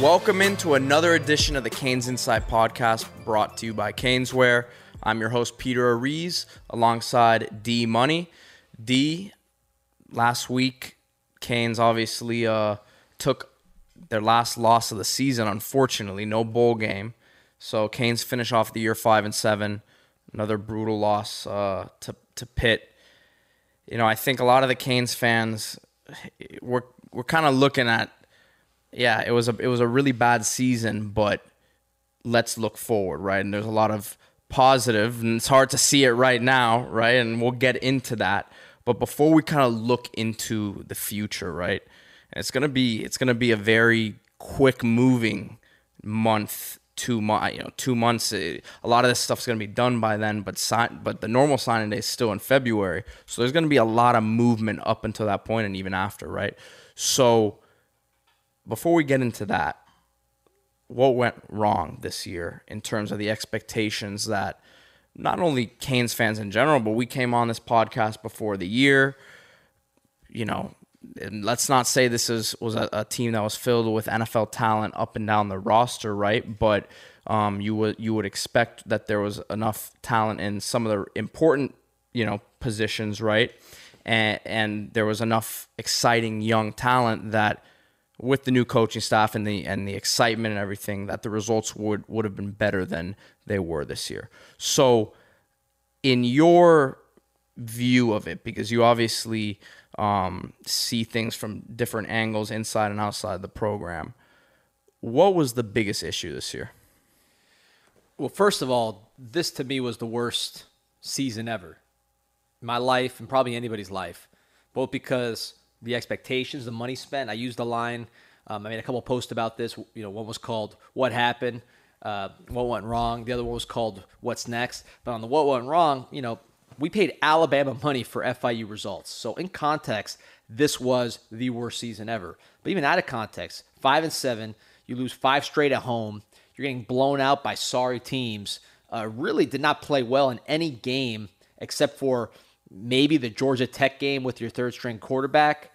Welcome into another edition of the Canes Insight Podcast brought to you by Caneswear. I'm your host, Peter Ariz, alongside D Money. D, last week, Canes obviously uh, took their last loss of the season, unfortunately, no bowl game. So Canes finish off the year five and seven. Another brutal loss uh, to to Pitt. You know, I think a lot of the Canes fans we're we're kind of looking at yeah, it was a it was a really bad season, but let's look forward, right? And there's a lot of positive, and it's hard to see it right now, right? And we'll get into that. But before we kind of look into the future, right? And It's gonna be it's gonna be a very quick moving month two months, you know, two months. Eh, a lot of this stuff's going to be done by then, but sign, but the normal signing day is still in February. So there's going to be a lot of movement up until that point and even after, right? So before we get into that, what went wrong this year in terms of the expectations that not only Canes fans in general, but we came on this podcast before the year, you know, let's not say this is was a, a, team that was filled with NFL talent up and down the roster, right? But um, you would you would expect that there was enough talent in some of the important you know positions, right? And and there was enough exciting young talent that with the new coaching staff and the and the excitement and everything that the results would would have been better than they were this year. So in your view of it because you obviously um, see things from different angles inside and outside the program. What was the biggest issue this year? Well, first of all, this to me was the worst season ever. My life and probably anybody's life, both because the expectations, the money spent. I used the line. Um, I made a couple posts about this. You know, one was called "What Happened," uh, what went wrong. The other one was called "What's Next." But on the "What Went Wrong," you know, we paid Alabama money for FIU results. So in context, this was the worst season ever. But even out of context, five and seven, you lose five straight at home. You're getting blown out by sorry teams. Uh, really did not play well in any game except for maybe the Georgia Tech game with your third string quarterback.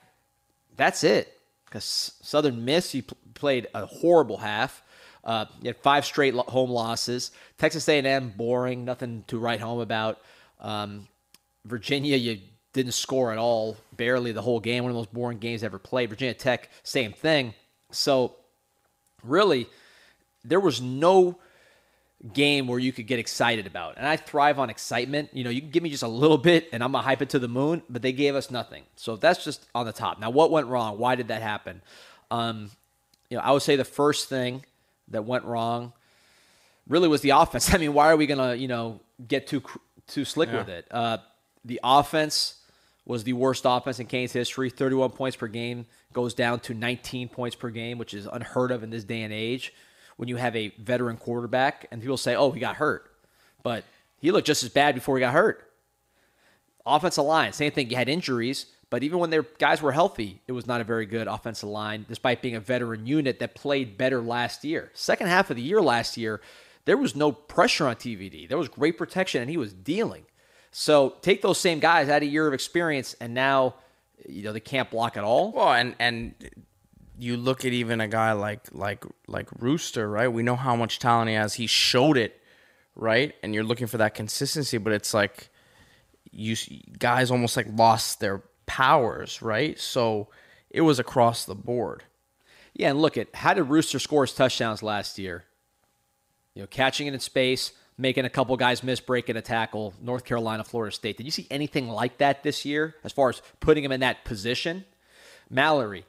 That's it. Because Southern Miss, you played a horrible half. Uh, you had five straight home losses. Texas A&M, boring, nothing to write home about. Um, Virginia, you didn't score at all, barely the whole game. One of the most boring games ever played. Virginia Tech, same thing. So, really, there was no game where you could get excited about. And I thrive on excitement. You know, you can give me just a little bit and I'm going to hype it to the moon, but they gave us nothing. So that's just on the top. Now, what went wrong? Why did that happen? Um, you know, I would say the first thing that went wrong really was the offense. I mean, why are we going to, you know, get too too slick yeah. with it. Uh, the offense was the worst offense in Canes' history. 31 points per game goes down to 19 points per game, which is unheard of in this day and age. When you have a veteran quarterback, and people say, "Oh, he got hurt," but he looked just as bad before he got hurt. Offensive line, same thing. You had injuries, but even when their guys were healthy, it was not a very good offensive line, despite being a veteran unit that played better last year. Second half of the year last year, there was no pressure on TVD. There was great protection, and he was dealing. So take those same guys, add a year of experience, and now you know they can't block at all. Well, and and you look at even a guy like like like Rooster, right? We know how much talent he has. He showed it, right? And you're looking for that consistency, but it's like you guys almost like lost their powers, right? So it was across the board. Yeah, and look at how did Rooster score his touchdowns last year? You know, catching it in space, making a couple guys miss, breaking a tackle. North Carolina, Florida State. Did you see anything like that this year as far as putting him in that position? Mallory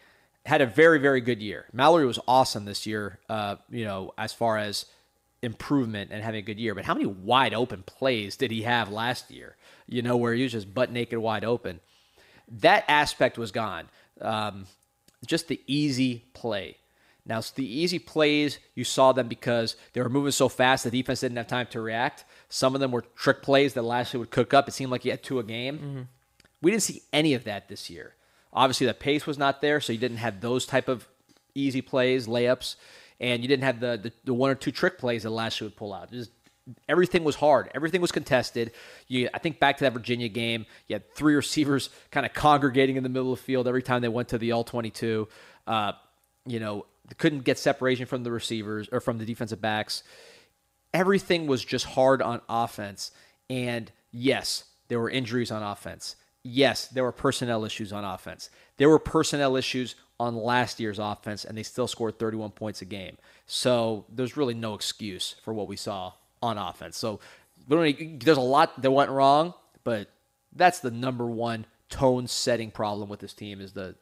had a very, very good year. Mallory was awesome this year, uh, you know, as far as improvement and having a good year. But how many wide open plays did he have last year? You know, where he was just butt naked wide open. That aspect was gone. Um, just the easy play. Now, the easy plays, you saw them because they were moving so fast, the defense didn't have time to react. Some of them were trick plays that Lashlee would cook up. It seemed like he had two a game. Mm-hmm. We didn't see any of that this year. Obviously, the pace was not there, so you didn't have those type of easy plays, layups, and you didn't have the, the, the one or two trick plays that Lashlee would pull out. Just, everything was hard. Everything was contested. You, I think back to that Virginia game, you had three receivers kind of congregating in the middle of the field every time they went to the all 22. Uh, you know, couldn't get separation from the receivers or from the defensive backs. Everything was just hard on offense. And yes, there were injuries on offense. Yes, there were personnel issues on offense. There were personnel issues on last year's offense, and they still scored 31 points a game. So there's really no excuse for what we saw on offense. So there's a lot that went wrong, but that's the number one tone setting problem with this team is the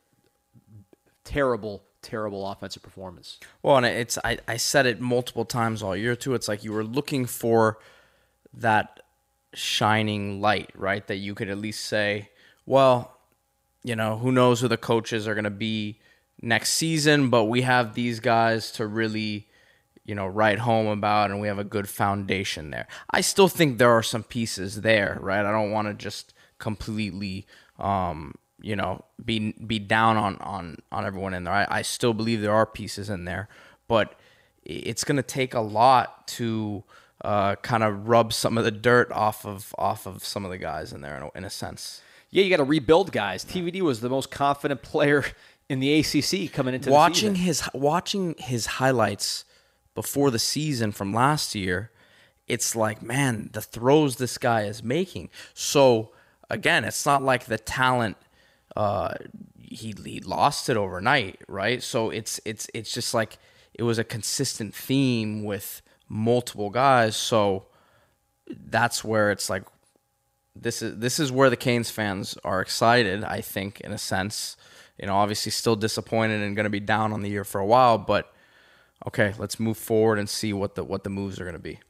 terrible terrible offensive performance. Well, and it's I, I said it multiple times all year too. It's like you were looking for that shining light, right? That you could at least say, well, you know, who knows who the coaches are going to be next season, but we have these guys to really, you know, write home about and we have a good foundation there. I still think there are some pieces there, right? I don't want to just completely um, you know, be be down on on on everyone in there. I, I still believe there are pieces in there, but it's going to take a lot to uh, kind of rub some of the dirt off of off of some of the guys in there in a, in a sense. Yeah, you got to rebuild guys. TVD was the most confident player in the ACC coming into watching his watching his highlights before the season from last year. It's like, man, the throws this guy is making. So again, it's not like the talent uh, he he lost it overnight, right? So it's it's it's just like it was a consistent theme with multiple guys. So that's where it's like this is this is where the Canes fans are excited. I think in a sense, you know, obviously still disappointed and to be down on the year for a while, but okay, let's move forward and see what the what the moves are to be.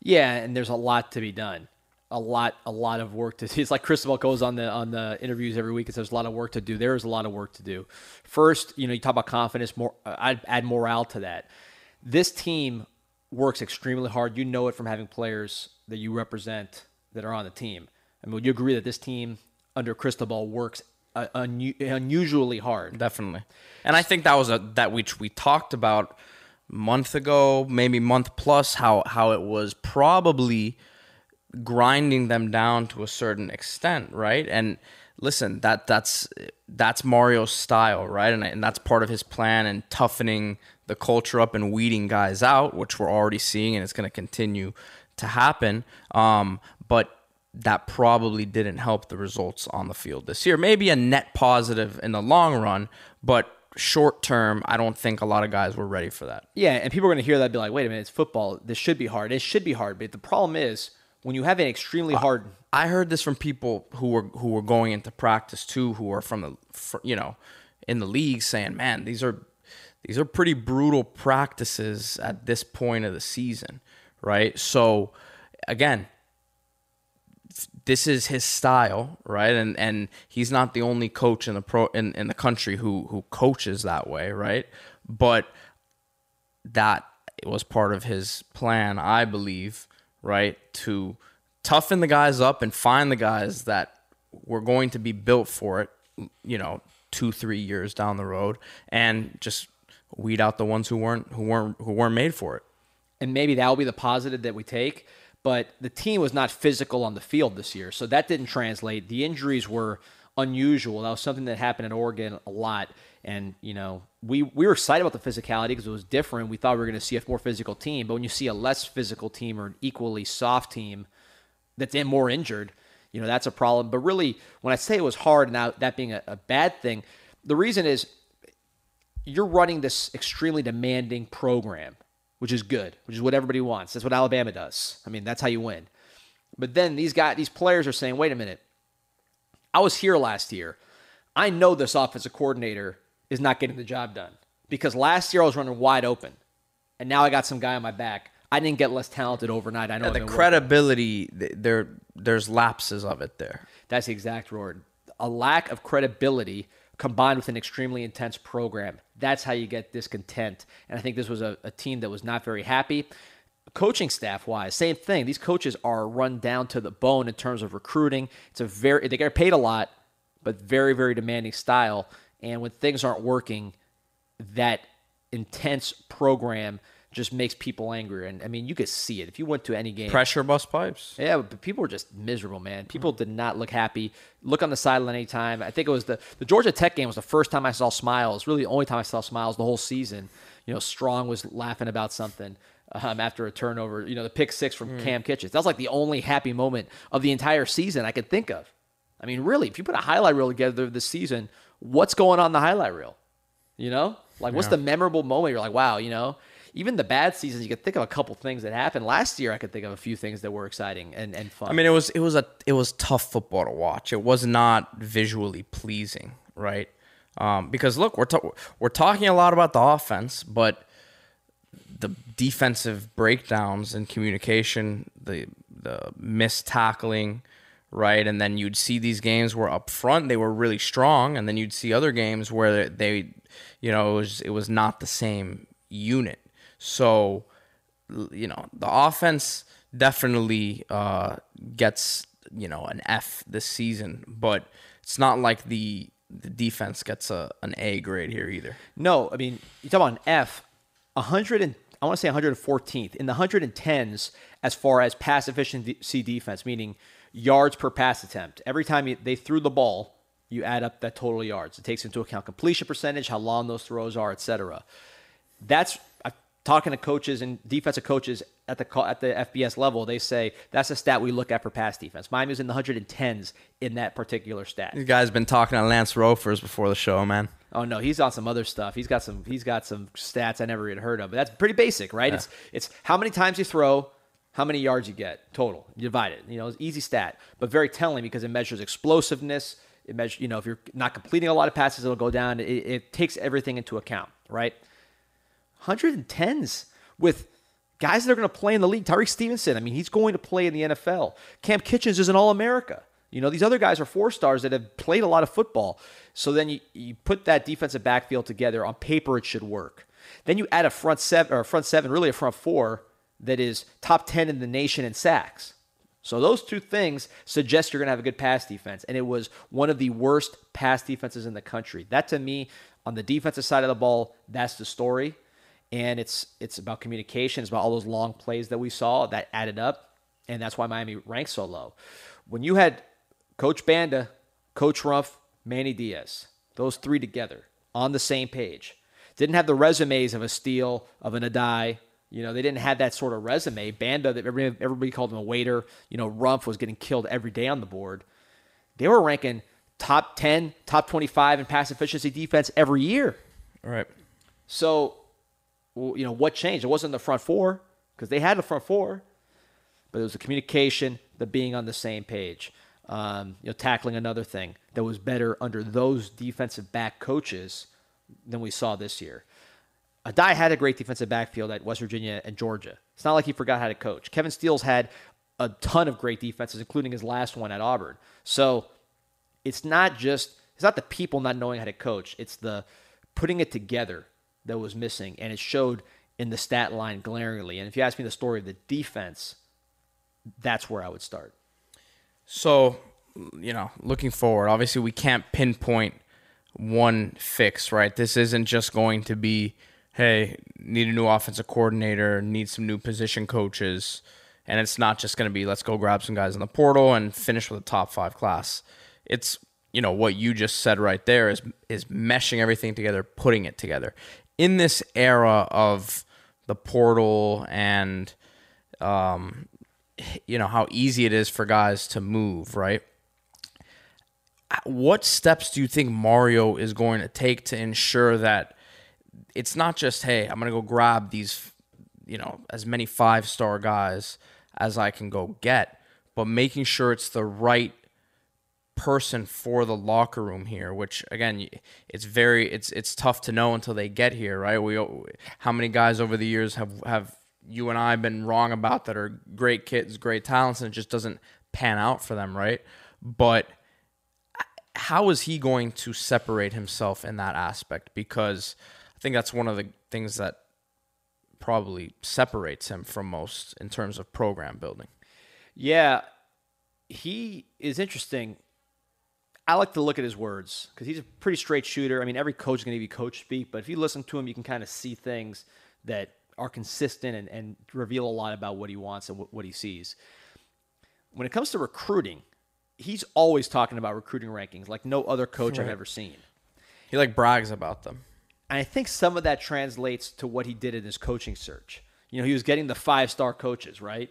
Yeah, and there's a lot to be done a lot a lot of work to do. It's like Cristobal goes on the on the interviews every week and says there's a lot of work to do. There is a lot of work to do. First, you know, you talk about confidence. More, uh, I'd add morale to that. This team works extremely hard. You know it from having players that you represent that are on the team. I mean, would you agree that this team under Cristobal works uh, un- unusually hard? Definitely, and I think that was a that which we talked about month ago, maybe month plus. How how it was probably grinding them down to a certain extent, right? And listen, that that's that's Mario's style, right? And, and that's part of his plan and toughening the culture up and weeding guys out, which we're already seeing, and it's going to continue to happen. Um, but that probably didn't help the results on the field this year. Maybe a net positive in the long run, but short term, I don't think a lot of guys were ready for that. Yeah, and people are going to hear that be like, wait a minute, it's football. This should be hard. It should be hard. But the problem is, when you have an extremely uh, hard. I heard this from people who were who were going into practice too, who are from the you know in the league, saying, "Man, these are these are pretty brutal practices at this point of the season, right?" So again, this is his style, right? And and he's not the only coach in the pro in, in the country who who coaches that way, right? But that was part of his plan, I believe, right? To toughen the guys up and find the guys that were going to be built for it, you know, two, three years down the road, and just weed out the ones who weren't who weren't who weren't made for it. And maybe that will be the positive that we take. But the team was not physical on the field this year, so that didn't translate. The injuries were unusual. That was something that happened in Oregon a lot. And, you know, we, we were excited about the physicality because it was different. We thought we were going to see a more physical team. But when you see a less physical team or an equally soft team that's more injured, you know, that's a problem. But really, when I say it was hard, now that being a, a bad thing, the reason is you're running this extremely demanding program, which is good, which is what everybody wants. That's what Alabama does. I mean, that's how you win. But then these guys, these players are saying, wait a minute, I was here last year. I know this offensive coordinator is not getting the job done because last year I was running wide open, and now I got some guy on my back. I didn't get less talented overnight. I know yeah, the credibility there. There's lapses of it there. That's the exact word. A lack of credibility combined with an extremely intense program. That's how you get discontent. And I think this was a, a team that was not very happy. Coaching staff wise, same thing. These coaches are run down to the bone in terms of recruiting. It's a very they get paid a lot, but very very demanding style. And when things aren't working, that intense program just makes people angry. And I mean, you could see it if you went to any game. Pressure bust pipes. Yeah, but people were just miserable, man. People did not look happy. Look on the sideline anytime. I think it was the the Georgia Tech game was the first time I saw smiles. Really, the only time I saw smiles the whole season. You know, Strong was laughing about something um, after a turnover. You know, the pick six from Kam Kinchens. That was like the only happy moment of the entire season I could think of. I mean, really, if you put a highlight reel together this season, what's going on in the highlight reel? You know, like what's the memorable moment? You're like, wow, you know. Even the bad seasons, you could think of a couple things that happened last year. I could think of a few things that were exciting and, and fun. I mean, it was it was a it was tough football to watch. It was not visually pleasing, right? Um, because look, we're ta- we're talking a lot about the offense, but the defensive breakdowns and communication, the the missed tackling, right? And then you'd see these games where up front they were really strong, and then you'd see other games where they, you know, it was it was not the same unit. So, you know, the offense definitely uh, gets you know an F this season, but it's not like the the defense gets a an A grade here either. No, I mean, you talk about an F, 100 and I want to say 114th in the 110s as far as pass efficiency defense, meaning yards per pass attempt. Every time you, they threw the ball, you add up that total yards. It takes into account completion percentage, how long those throws are, etc. That's I'm talking to coaches and defensive coaches at the at the FBS level. They say that's a stat we look at for pass defense. Miami was in the 110s in that particular stat. You guys been talking to Lance Rofers before the show, man. Oh no, he's on some other stuff. He's got some he's got some stats I never even heard of. But that's pretty basic, right? It's it's how many times you throw, how many yards you get total. You divide it. You know, it's easy stat, but very telling because it measures explosiveness. It measures, you know, if you're not completing a lot of passes, it'll go down. It, it takes everything into account, right? 110s with guys that are going to play in the league. Tyrique Stevenson, I mean, he's going to play in the NFL. Kam Kinchens is an All America. You know, these other guys are four stars that have played a lot of football. So then you, you put that defensive backfield together. On paper, it should work. Then you add a front seven or a front seven, really a front four that is top 10 in the nation in sacks. So those two things suggest you're going to have a good pass defense. And it was one of the worst pass defenses in the country. That to me, on the defensive side of the ball, that's the story. And it's it's about communication. It's about all those long plays that we saw that added up. And that's why Miami ranks so low. When you had Coach Banda, Coach Rumph, Manny Diaz, those three together on the same page, didn't have the resumes of a Steele, of an Addae. You know, they didn't have that sort of resume. Banda, that everybody, everybody called him a waiter. You know, Rumph was getting killed every day on the board. They were ranking top 10, top 25 in pass efficiency defense every year. All right. So, well, you know, what changed? It wasn't the front four because they had the front four, but it was the communication, the being on the same page. Um, you know, tackling another thing that was better under those defensive back coaches than we saw this year. Addae had a great defensive backfield at West Virginia and Georgia. It's not like he forgot how to coach. Kevin Steele's had a ton of great defenses, including his last one at Auburn. So it's not just it's not the people not knowing how to coach. It's the putting it together that was missing, and it showed in the stat line glaringly. And if you ask me the story of the defense, that's where I would start. So, you know, looking forward, obviously we can't pinpoint one fix, right? This isn't just going to be, hey, need a new offensive coordinator, need some new position coaches, and it's not just going to be let's go grab some guys in the portal and finish with a top 5 class. It's, you know, what you just said right there is is meshing everything together, putting it together. In this era of the portal and um, you know how easy it is for guys to move, right? What steps do you think Mario is going to take to ensure that it's not just hey, I'm to go grab these, you know, as many five star guys as I can go get, but making sure it's the right person for the locker room here which again it's very it's it's tough to know until they get here right? We oh, how many guys over the years have have you and I been wrong about that are great kids great talents and it just doesn't pan out for them right? But uh, how is he going to separate himself in that aspect? Because I think that's one of the things that probably separates him from most in terms of program building Yeah, he is interesting. I like to look at his words because he's a pretty straight shooter. I mean, every coach is going to be coach speak, but if you listen to him, you can kind of see things that are consistent and, and reveal a lot about what he wants and what, what he sees. When it comes to recruiting, he's always talking about recruiting rankings like no other coach I've ever seen. He like brags about them. And I think some of that translates to what he did in his coaching search. You know, he was getting the five star coaches, right?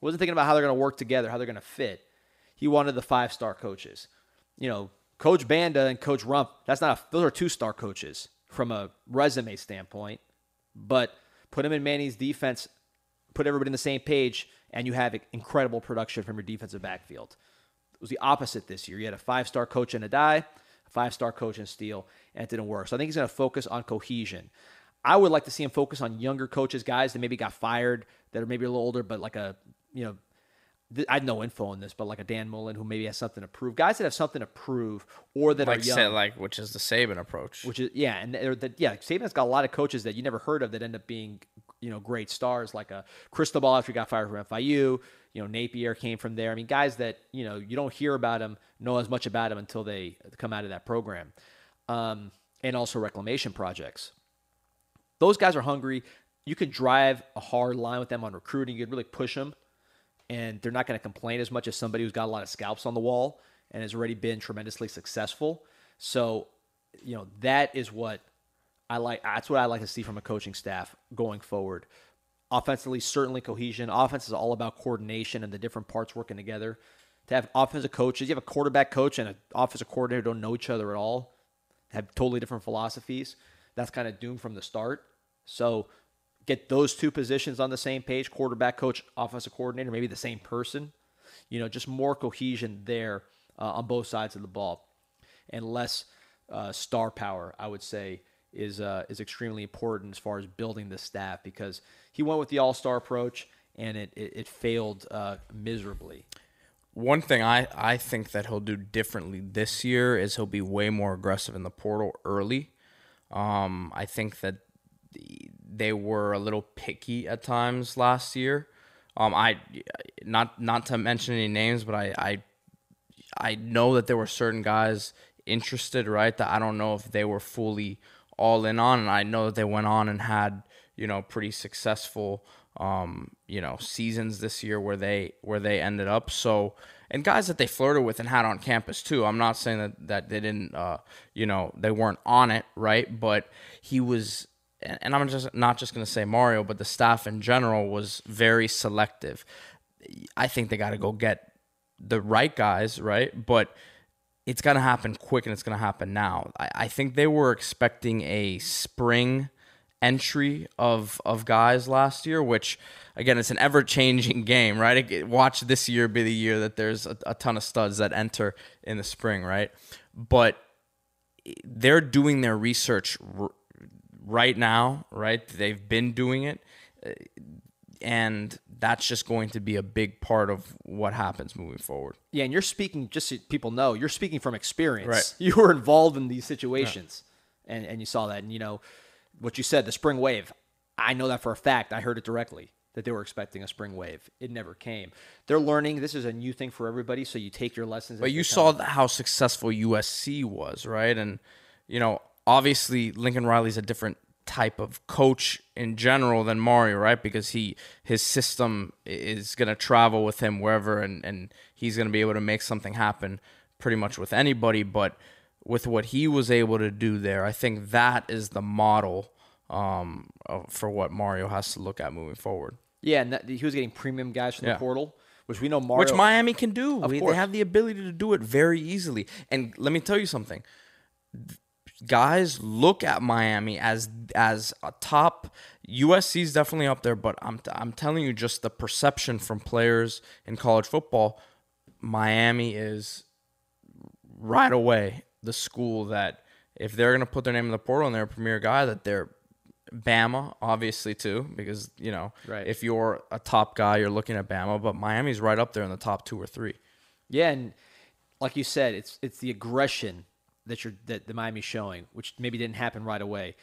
Wasn't thinking about how they're going to work together, how they're going to fit. He wanted the five star coaches. You know, Coach Banda and Coach Rumph, that's not a, those are two star coaches from a resume standpoint. But put him in Manny's defense, put everybody in the same page, and you have incredible production from your defensive backfield. It was the opposite this year. You had a five star coach and a a five star coach in Steele, and it didn't work. So I think he's going to focus on cohesion. I would like to see him focus on younger coaches, guys that maybe got fired, that are maybe a little older, but like a, you know, I had no info on this, but like a Dan Mullen who maybe has something to prove, guys that have something to prove, or that like are young, like which is the Saban approach, which is yeah, and that yeah, Saban's got a lot of coaches that you never heard of that end up being you know great stars, like a Cristobal after he got fired from FIU, you know Napier came from there. I mean, guys that you know you don't hear about them, know as much about them until they come out of that program, um, and also reclamation projects. Those guys are hungry. You could drive a hard line with them on recruiting. You could really push them and they're not going to complain as much as somebody who's got a lot of scalps on the wall and has already been tremendously successful. So, you know, that is what I like. That's what I like to see from a coaching staff going forward. Offensively, certainly cohesion. Offense is all about coordination and the different parts working together. To have offensive coaches, you have a quarterback coach and an offensive coordinator don't know each other at all, have totally different philosophies. That's kind of doomed from the start. So get those two positions on the same page quarterback coach offensive coordinator maybe the same person you know just more cohesion there uh, on both sides of the ball and less uh, star power i would say is uh, is extremely important as far as building the staff because he went with the all-star approach and it, it, it failed uh, miserably one thing I, I think that he'll do differently this year is he'll be way more aggressive in the portal early. Um, I think that they were a little picky at times last year. Um, I not not to mention any names, but I, I I know that there were certain guys interested, right? That I don't know if they were fully all in on, and I know that they went on and had you know pretty successful um, you know seasons this year where they where they ended up. So and guys that they flirted with and had on campus too. I'm not saying that that they didn't uh, you know they weren't on it, right? But he was and I'm just not just going to say Mario, but the staff in general was very selective. I think they got to go get the right guys, right? But it's going to happen quick and it's going to happen now. I, I, think they were expecting a spring entry of of guys last year, which again, it's an ever changing game, right? Watch this year be the year that there's a, a ton of studs that enter in the spring, right? But they're doing their research right now, right? They've been doing it. And that's just going to be a big part of what happens moving forward. Yeah, and you're speaking just so people know, you're speaking from experience. Right. You were involved in these situations. Yeah. And and you saw that. And you know, what you said, the spring wave, I know that for a fact. I heard it directly that they were expecting a spring wave. It never came. They're learning. This is a new thing for everybody, so you take your lessons. But you saw how successful USC was, right? And you know, obviously Lincoln Riley's a different type of coach in general than Mario, right? Because he his system is going to travel with him wherever, and and he's going to be able to make something happen pretty much with anybody. But with what he was able to do there, I think that is the model um, for what Mario has to look at moving forward. Yeah, and that, he was getting premium guys from yeah. the portal. Which we know Mario, which Miami can do. We, they have the ability to do it very easily. And let me tell you something guys look at Miami as as a top. USC is definitely up there, but I'm I'm telling you, just the perception from players in college football, Miami is right away the school that if they're gonna put their name in the portal and they're a premier guy, that they're Bama, obviously too, because you know right. if you're a top guy, you're looking at Bama, but Miami's right up there in the top two or three. Yeah, and like you said, it's it's the aggression that you're that the Miami's showing, which maybe didn't happen right away.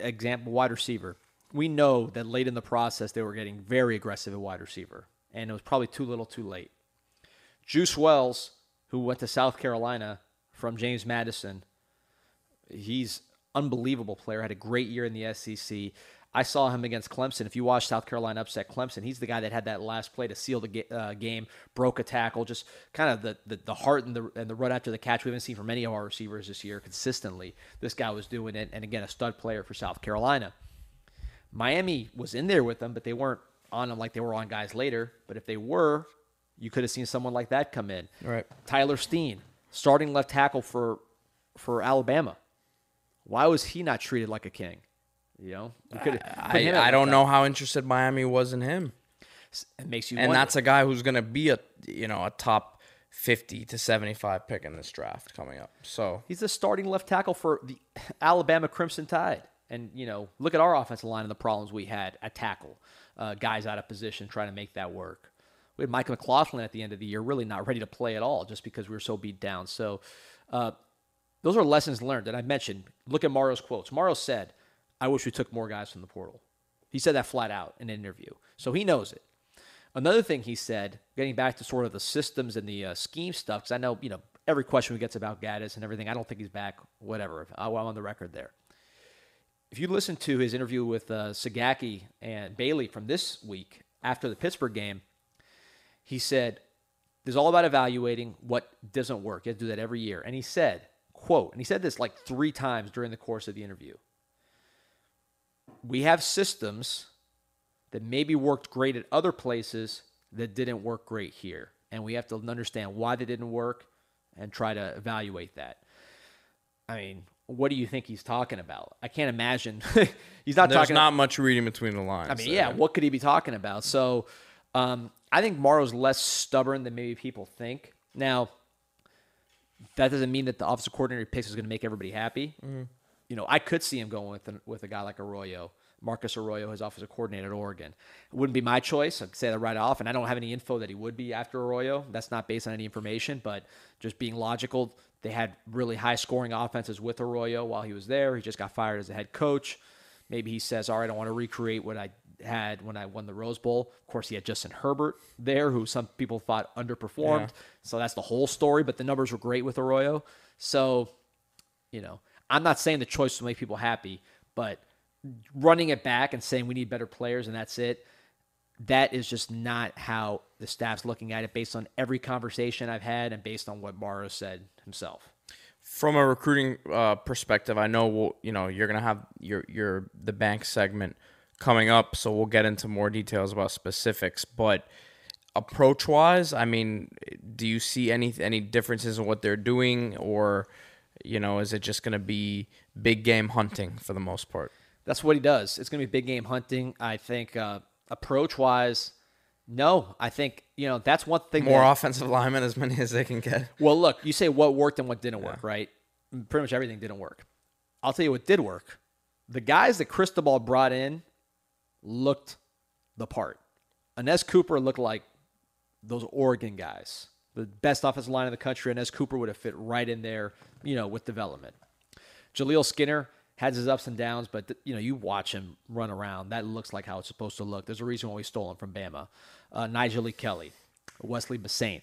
Example, wide receiver. We know that late in the process they were getting very aggressive at wide receiver, and it was probably too little, too late. Juice Wells, who went to South Carolina from James Madison, he's unbelievable player. Had a great year in the SEC. I saw him against Clemson. If you watch South Carolina upset Clemson, he's the guy that had that last play to seal the ga- uh, game, broke a tackle, just kind of the, the, the heart and the, and the run after the catch we haven't seen from many of our receivers this year consistently. This guy was doing it, and again, a stud player for South Carolina. Miami was in there with them, but they weren't on them like they were on guys later. But if they were, you could have seen someone like that come in. Right. Tyler Steen, starting left tackle for for Alabama. Why was he not treated like a king? You know, you I, I don't know how interested Miami was in him. It makes you And wonder. that's a guy who's going to be a you know a top 50 to 75 pick in this draft coming up. So He's the starting left tackle for the Alabama Crimson Tide. And, you know, look at our offensive line and the problems we had at tackle. Uh, guys out of position trying to make that work. We had Mike McLaughlin at the end of the year really not ready to play at all just because we were so beat down. So uh, those are lessons learned. And I mentioned, look at Mario's quotes. Mario said, I wish we took more guys from the portal. He said that flat out in an interview. So he knows it. Another thing he said, getting back to sort of the systems and the uh, scheme stuff, because I know, you know, every question we gets about Gattis and everything, I don't think he's back, whatever. I'm on the record there. If you listen to his interview with uh, Zagacki and Bailey from this week after the Pittsburgh game, he said, "There's all about evaluating what doesn't work. You have to do that every year." And he said, "quote," and he said this like three times during the course of the interview. We have systems that maybe worked great at other places that didn't work great here, and we have to understand why they didn't work and try to evaluate that. I mean, what do you think he's talking about? I can't imagine. he's not there's talking. not much reading between the lines. I mean, yeah, what could he be talking about? So, um, I think Morrow's less stubborn than maybe people think. Now, that doesn't mean that the offensive coordinator picks is going to make everybody happy. You know, I could see him going with a, with a guy like Arroyo, Marcus Arroyo, his offensive coordinator at Oregon. It wouldn't be my choice. I'd say that right off, and I don't have any info that he would be after Arroyo. That's not based on any information, but just being logical, they had really high scoring offenses with Arroyo while he was there. He just got fired as a head coach. Maybe he says, "All right, I want to recreate what I had when I won the Rose Bowl." Of course, he had Justin Herbert there, who some people thought underperformed. Yeah. So that's the whole story. But the numbers were great with Arroyo. So, you know, I'm not saying the choice will make people happy, but running it back and saying we need better players and that's it, that is just not how the staff's looking at it based on every conversation I've had and based on what Morrow said himself. from a recruiting uh, perspective, I know we'll, you know you're gonna have your your the bank segment coming up, so we'll get into more details about specifics. But approach wise, I mean, do you see any any differences in what they're doing, or you know, is it just gonna be big game hunting for the most part? That's what he does. It's going to be big game hunting. I think uh, approach wise, no. I think you know that's one thing. More that, offensive linemen, as many as they can get. Well, look, you say what worked and what didn't work, right? Pretty much everything didn't work. I'll tell you what did work. The guys that Cristobal brought in looked the part. Anez Cooper looked like those Oregon guys. The best offensive line in the country. and as Cooper would have fit right in there, you know, with development. Jaleel Skinner has his ups and downs, but you know, you watch him run around. That looks like how it's supposed to look. There's a reason why we stole him from Bama. Uh, Nyjalik Kelly, Wesley Bissainthe.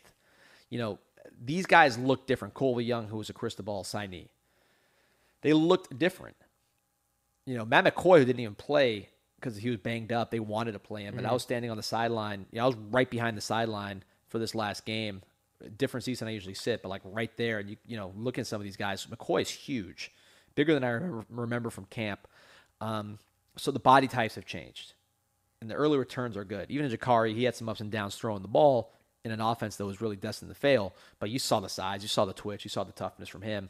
You know, these guys look different. Colby Young, who was a Cristobal signee, they looked different. You know, Matt McCoy, who didn't even play because he was banged up, they wanted to play him, but I was standing on the sideline. You know, I was right behind the sideline for this last game. Different seats than I usually sit, but like right there, and you you know, look at some of these guys. McCoy is huge, bigger than I remember, remember from camp. Um, so the body types have changed, and the early returns are good. Even in Jacurri, he had some ups and downs throwing the ball in an offense that was really destined to fail. But you saw the size, you saw the twitch, you saw the toughness from him.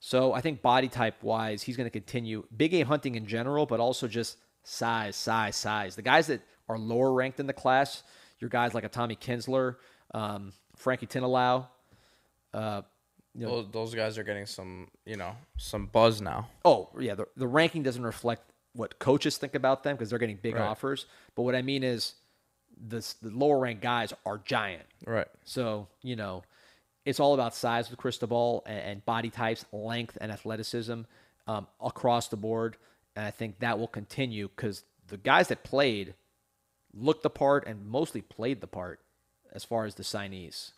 So I think body type wise, he's going to continue big game hunting in general, but also just size, size, size. The guys that are lower ranked in the class, your guys like a Tommy Kinsler, um, Frankie Tinalau. Uh, you know, Those, those guys are getting some, you know, some buzz now. oh yeah, the, the ranking doesn't reflect what coaches think about them because they're getting big Right. offers. But what I mean is, this, the lower ranked guys are giant. Right. So, you know, it's all about size with Cristobal and, and body types, length, and athleticism um, across the board. And I think that will continue because the guys that played looked the part and mostly played the part as far as the signees.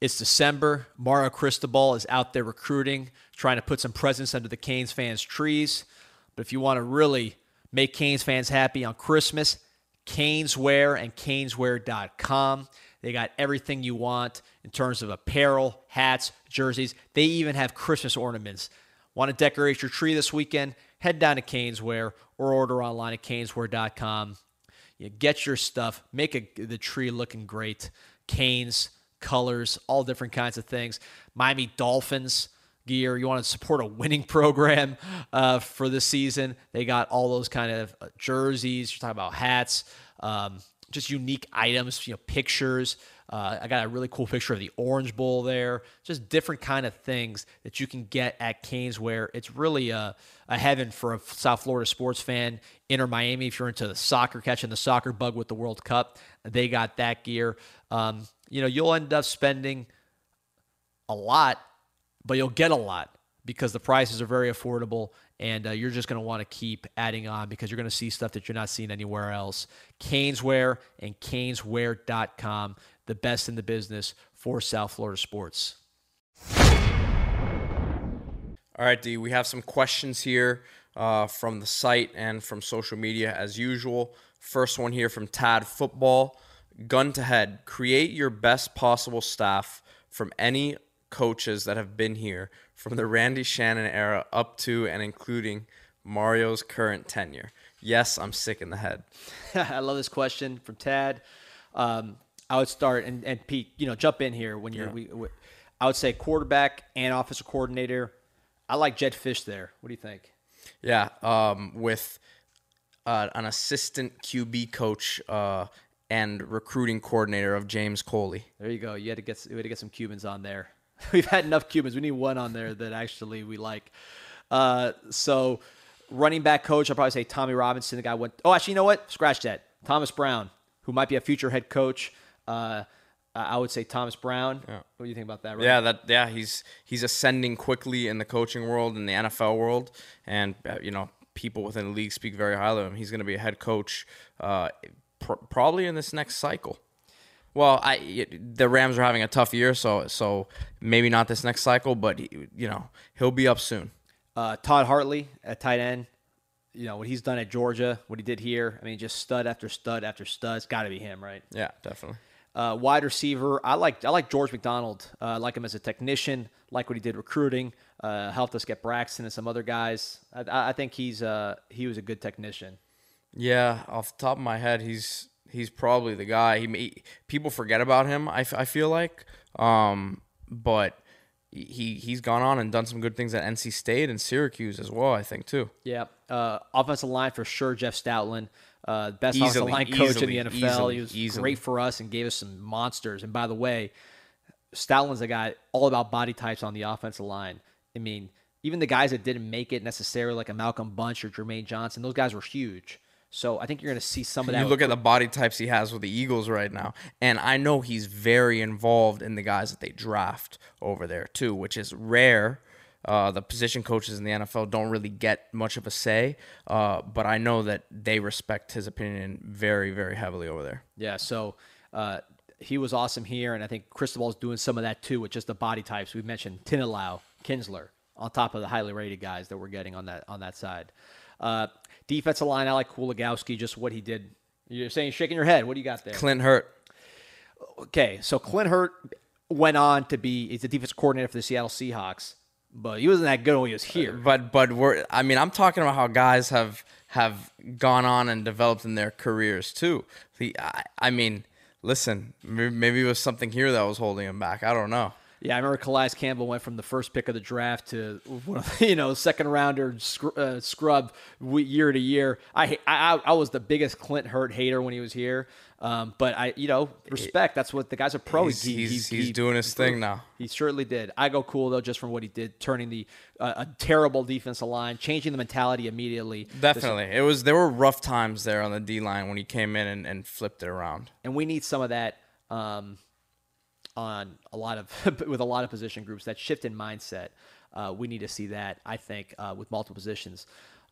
It's December. Mario Cristobal is out there recruiting, trying to put some presents under the Canes fans' trees. But if you want to really make Canes fans happy on Christmas, Caneswear and Caneswear.com. They got everything you want in terms of apparel, hats, jerseys. They even have Christmas ornaments. Want to decorate your tree this weekend? Head down to Caneswear or order online at Caneswear.com. You get your stuff, make a, the tree looking great. Canes, colors, all different kinds of things. Miami Dolphins gear. You want to support a winning program uh, for the season. They got all those kind of uh, jerseys. You're talking about hats, um, just unique items, you know, pictures. Uh, I got a really cool picture of the Orange Bowl there. Just different kind of things that you can get at Caneswear it's really a, a heaven for a South Florida sports fan. Inter Miami, if you're into the soccer, catching the soccer bug with the World Cup, they got that gear. Um, you know, you'll end up spending a lot, but you'll get a lot because the prices are very affordable and uh, you're just going to want to keep adding on because you're going to see stuff that you're not seeing anywhere else. Caneswear and caneswear.com, the best in the business for South Florida sports. All right, D, we have some questions here uh, from the site and from social media as usual. First one here from Tad Football. Gun to head, create your best possible staff from any coaches that have been here from the Randy Shannon era up to and including Mario's current tenure. Yes, I'm sick in the head. I love this question from Tad. Um, I would start and, and Pete, you know, jump in here when you're. Yeah. We, we, I would say quarterback and offensive coordinator. I like Jedd Fisch there. What do you think? Yeah, um, with uh, an assistant QB coach uh, and recruiting coordinator of James Coley. There you go. You had to get you had to get some Cubans on there. We've had enough Cubans. We need one on there that actually we like. Uh, so, running back coach, I'll probably say Tommy Robinson. The guy went. Oh, actually, you know what? Scratch that. Thomas Brown, who might be a future head coach. Uh, I would say Thomas Brown. Yeah. What do you think about that? Right? Yeah, that yeah, he's he's ascending quickly in the coaching world in the NFL world, and uh, you know people within the league speak very highly of him. He's going to be a head coach uh, pr- probably in this next cycle. Well, I the Rams are having a tough year, so so maybe not this next cycle, but he, you know he'll be up soon. Uh, Todd Hartley at tight end, you know what he's done at Georgia, what he did here. I mean, just stud after stud after stud. It's got to be him, right? Yeah, definitely. Uh, wide receiver, I like I like George McDonald. Uh, I like him as a technician. Like what he did recruiting. Uh, helped us get Braxton and some other guys. I, I think he's uh, he was a good technician. Yeah, off the top of my head, he's he's probably the guy. He, he people forget about him. I, I feel like, um, but he he's gone on and done some good things at NC State and Syracuse as well. I think too. Yeah, uh, offensive line for sure. Jeff Stoutland, uh, best easily, offensive line coach easily, in the NFL. Easily, he was easily. great for us and gave us some monsters. And by the way, Stoutland's a guy all about body types on the offensive line. I mean, even the guys that didn't make it necessarily, like a Malcolm Bunche or Jermaine Johnson, those guys were huge. So I think you're going to see some of that. You look at the body types he has with the Eagles right now, and I know he's very involved in the guys that they draft over there too, which is rare. Uh, the position coaches in the NFL don't really get much of a say, uh, but I know that they respect his opinion very, very heavily over there. Yeah, so uh, he was awesome here, and I think Cristobal's doing some of that too with just the body types. We mentioned Tinalau, Kinsler, on top of the highly rated guys that we're getting on that on that side. Uh, defensive line, I like Kuligowski, just what he did. You're saying shaking your head. What do you got there? Clint Hurtt. Okay, so Clint Hurtt went on to be he's the defense coordinator for the Seattle Seahawks, but he wasn't that good when he was here. But but we're I mean I'm talking about how guys have have gone on and developed in their careers too. The I, I mean, listen, maybe it was something here that was holding him back. I don't know. Yeah, I remember Calais Campbell went from the first pick of the draft to you know second rounder scr- uh, scrub year to year. I, I I was the biggest Clint Hurtt hater when he was here, um, but I you know respect. That's what the guy's a pro. He's, he, he's, he's he, doing his thing now. He certainly did. I go cool though just from what he did, turning the uh, a terrible defensive line, changing the mentality immediately. Definitely, this, it was there were rough times there on the D line when he came in and, and flipped it around. And we need some of that. Um, on a lot of with a lot of position groups. That shift in mindset, uh, we need to see that. I think uh, with multiple positions,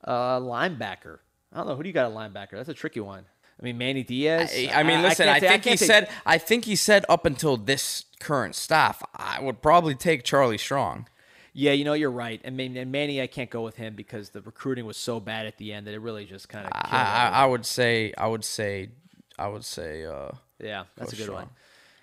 uh, linebacker. I don't know who do you got a linebacker. That's a tricky one. I mean, Manny Diaz. I, I mean, listen. I, I think I he said. I think he said up until this current staff, I would probably take Charlie Strong. Yeah, you know you're right, and, and Manny I can't go with him because the recruiting was so bad at the end that it really just kind of. I, I, would say I would say I would say uh, yeah, that's a good one.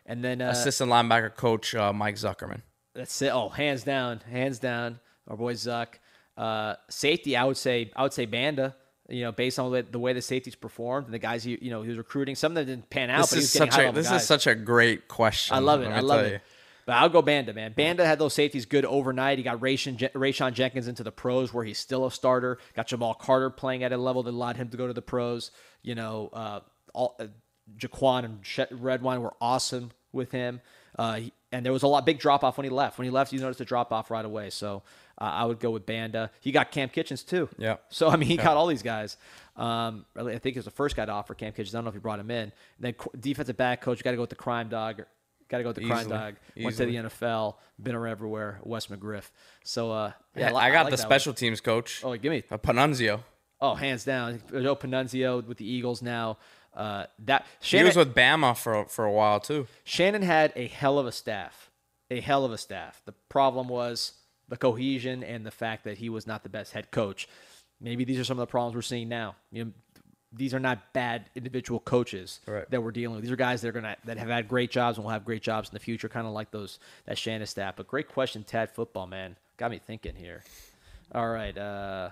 And then uh, assistant linebacker coach uh, Mike Zuckerman. That's it. Oh, hands down, hands down. Our boy Zuck. Uh, safety, I would say, I would say Banda. You know, based on the way, the way the safeties performed and the guys he, you know, he was recruiting. Some that didn't pan out, This but is such a this guys. is such a great question. I love it. I love it. you. But I'll go Banda, man. Banda had those safeties good overnight. He got Rayshawn, Rayshawn Jenkins into the pros where he's still a starter. Got Jamal Carter playing at a level that allowed him to go to the pros. You know, uh, all, uh, Jaquan and Redwine were awesome with him. Uh, and there was a lot big drop off when he left. When he left, you noticed a drop off right away. So uh, I would go with Banda. He got Kam Kinchens too. Yeah. So I mean, he got all these guys. Um, I think he was the first guy to offer Kam Kinchens. I don't know if he brought him in. And then defensive back coach, got to go with the crime dog. Got to go with the crime Easily. dog. Went to the NFL, been around everywhere. Wes McGriff. So uh, yeah, I, li- got like the special teams coach, Oh, give me. a Panunzio. Oh, hands down. Joe Panunzio with the Eagles now. Uh, that He Shannon, was with Bama for for a while too. Shannon had a hell of a staff, a hell of a staff. The problem was the cohesion and the fact that he was not the best head coach. Maybe these are some of the problems we're seeing now. You know, these are not bad individual coaches Right. that we're dealing with. These are guys that are gonna that have had great jobs and will have great jobs in the future, kind of like those that Shannon staff. But great question, Tad football man, got me thinking here. All right, uh,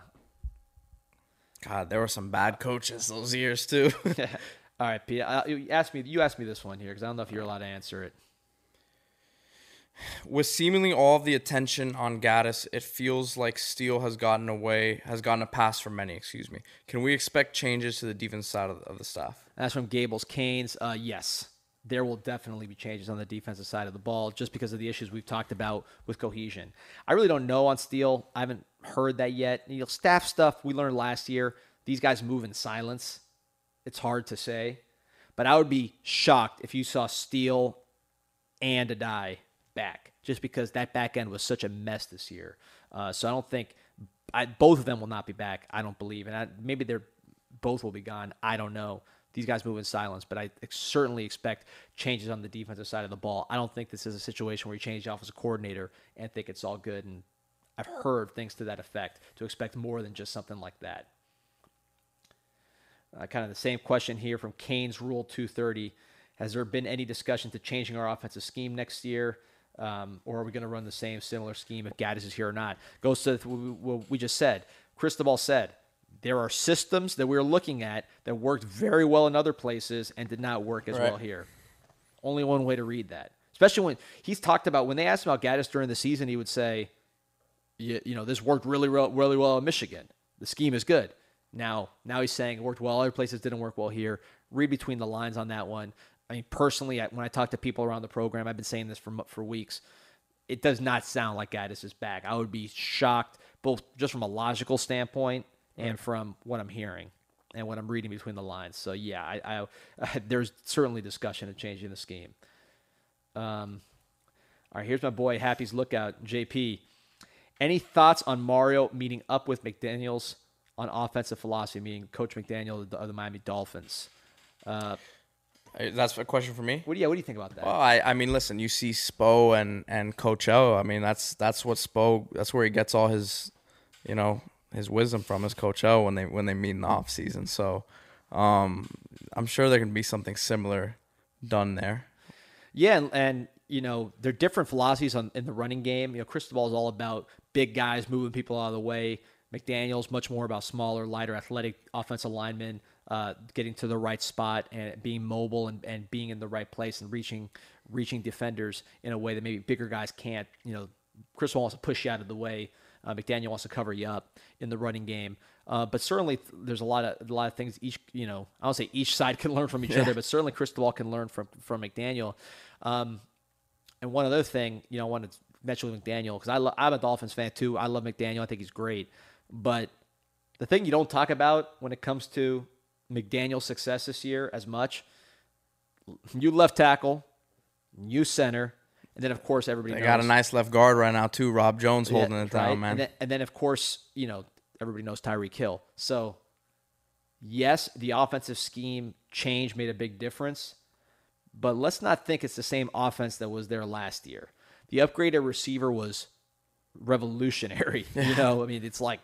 God, there were some bad coaches those years too. all right, Pete. Uh, you asked me. You asked me this one here because I don't know if you're allowed to answer it. With seemingly all of the attention on Gattis, it feels like Steele has gotten away, has gotten a pass from many. Excuse me. Can we expect changes to the defense side of, of the staff? That's from Gables Canes. Uh, yes, there will definitely be changes on the defensive side of the ball just because of the issues we've talked about with cohesion. I really don't know on Steele. I haven't heard that yet. You know, staff stuff we learned last year. These guys move in silence. It's hard to say, but I would be shocked if you saw Steele and a die back, just because that back end was such a mess this year. Uh, so I don't think I, both of them will not be back. I don't believe, and I, maybe they're both will be gone. I don't know. These guys move in silence, but I certainly expect changes on the defensive side of the ball. I don't think this is a situation where you change the offensive coordinator and think it's all good. And I've heard things to that effect to expect more than just something like that. Uh, kind of the same question here from Kane's Rule 230. Has there been any discussion to changing our offensive scheme next year? Um, or are we going to run the same similar scheme if Gattis is here or not? Goes to what we just said. Cristobal said there are systems that we're looking at that worked very well in other places and did not work as Right. well here. Only one way to read that. Especially when he's talked about when they asked him about Gattis during the season, he would say, you, you know, this worked really, real- really well in Michigan. The scheme is good. Now, now he's saying it worked well. Other places didn't work well here. Read between the lines on that one. I mean, personally, I- when I talk to people around the program, I've been saying this for for weeks. It does not sound like Gattis is back. I would be shocked, both just from a logical standpoint and from what I'm hearing and what I'm reading between the lines. So yeah, I, I there's certainly discussion of changing the scheme. Um, all right, here's my boy Happy's lookout, JP. Any thoughts on Mario meeting up with McDaniels on offensive philosophy, meaning Coach McDaniel of the, of the Miami Dolphins? Uh, That's a question for me. what do you what do you think about that? Well, I, I mean, listen, you see Spo and and Coach O. I mean, that's that's what Spo. That's where he gets all his, you know, his wisdom from his Coach O when they when they meet in the off season. So, um, I'm sure there can be something similar done there. Yeah, and, and you know they're different philosophies on in the running game. You know, Cristobal is all about big guys moving people out of the way. McDaniel's much more about smaller, lighter, athletic offensive linemen uh, getting to the right spot and being mobile and, and being in the right place and reaching reaching defenders in a way that maybe bigger guys can't. You know, Cristobal wants to push you out of the way. Uh, McDaniel wants to cover you up in the running game. Uh, but certainly, th- there's a lot of a lot of things each you know I don't say each side can learn from each other, but certainly Cristobal can learn from from McDaniel. Um, and one other thing, you know, I wanted to mention with McDaniel because I lo- I'm a Dolphins fan too. I love McDaniel. I think he's great. But the thing you don't talk about when it comes to McDaniel's success this year as much, you left tackle, you center, and then of course everybody They knows got a nice left guard right now too. Rob Jones yeah, holding it down, right? man. And then, and then, of course, you know, everybody knows Tyreek Hill. So, yes, the offensive scheme change made a big difference, but let's not think it's the same offense that was there last year. The upgrade upgraded receiver was revolutionary. You know, I mean, it's like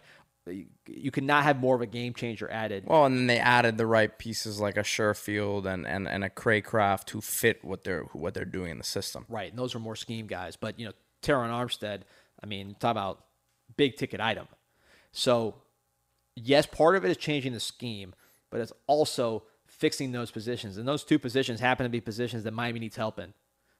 you, you could not have more of a game changer added. Well, and then they added the right pieces like a Sherfield and, and, and a Craycraft who fit what they're what they're doing in the system. Right, and those are more scheme guys. But you know, Terron Armstead, I mean, talk about big ticket item. So, yes, part of it is changing the scheme, but it's also fixing those positions. And those two positions happen to be positions that Miami needs help in.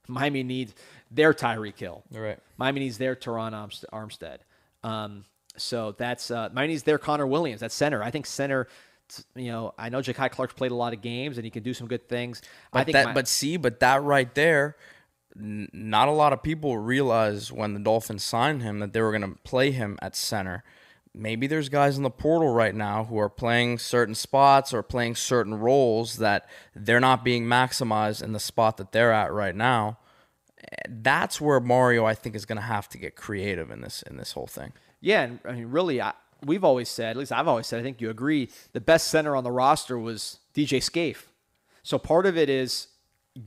Miami needs their Tyreek Hill. Right. Miami needs their Terron Armstead. Um, so that's uh, Miami needs their Connor Williams. That's center. I think center. You know, I know Ja'Kai Clark's played a lot of games and he can do some good things. But I think that, my- but see, but that right there, n- not a lot of people realize when the Dolphins signed him that they were going to play him at center. Maybe there's guys in the portal right now who are playing certain spots or playing certain roles that they're not being maximized in the spot that they're at right now. That's where Mario, I think, is going to have to get creative in this in this whole thing. Yeah, and I mean, really, I, we've always said, at least I've always said, I think you agree, the best center on the roster was DJ Scaife. So part of it is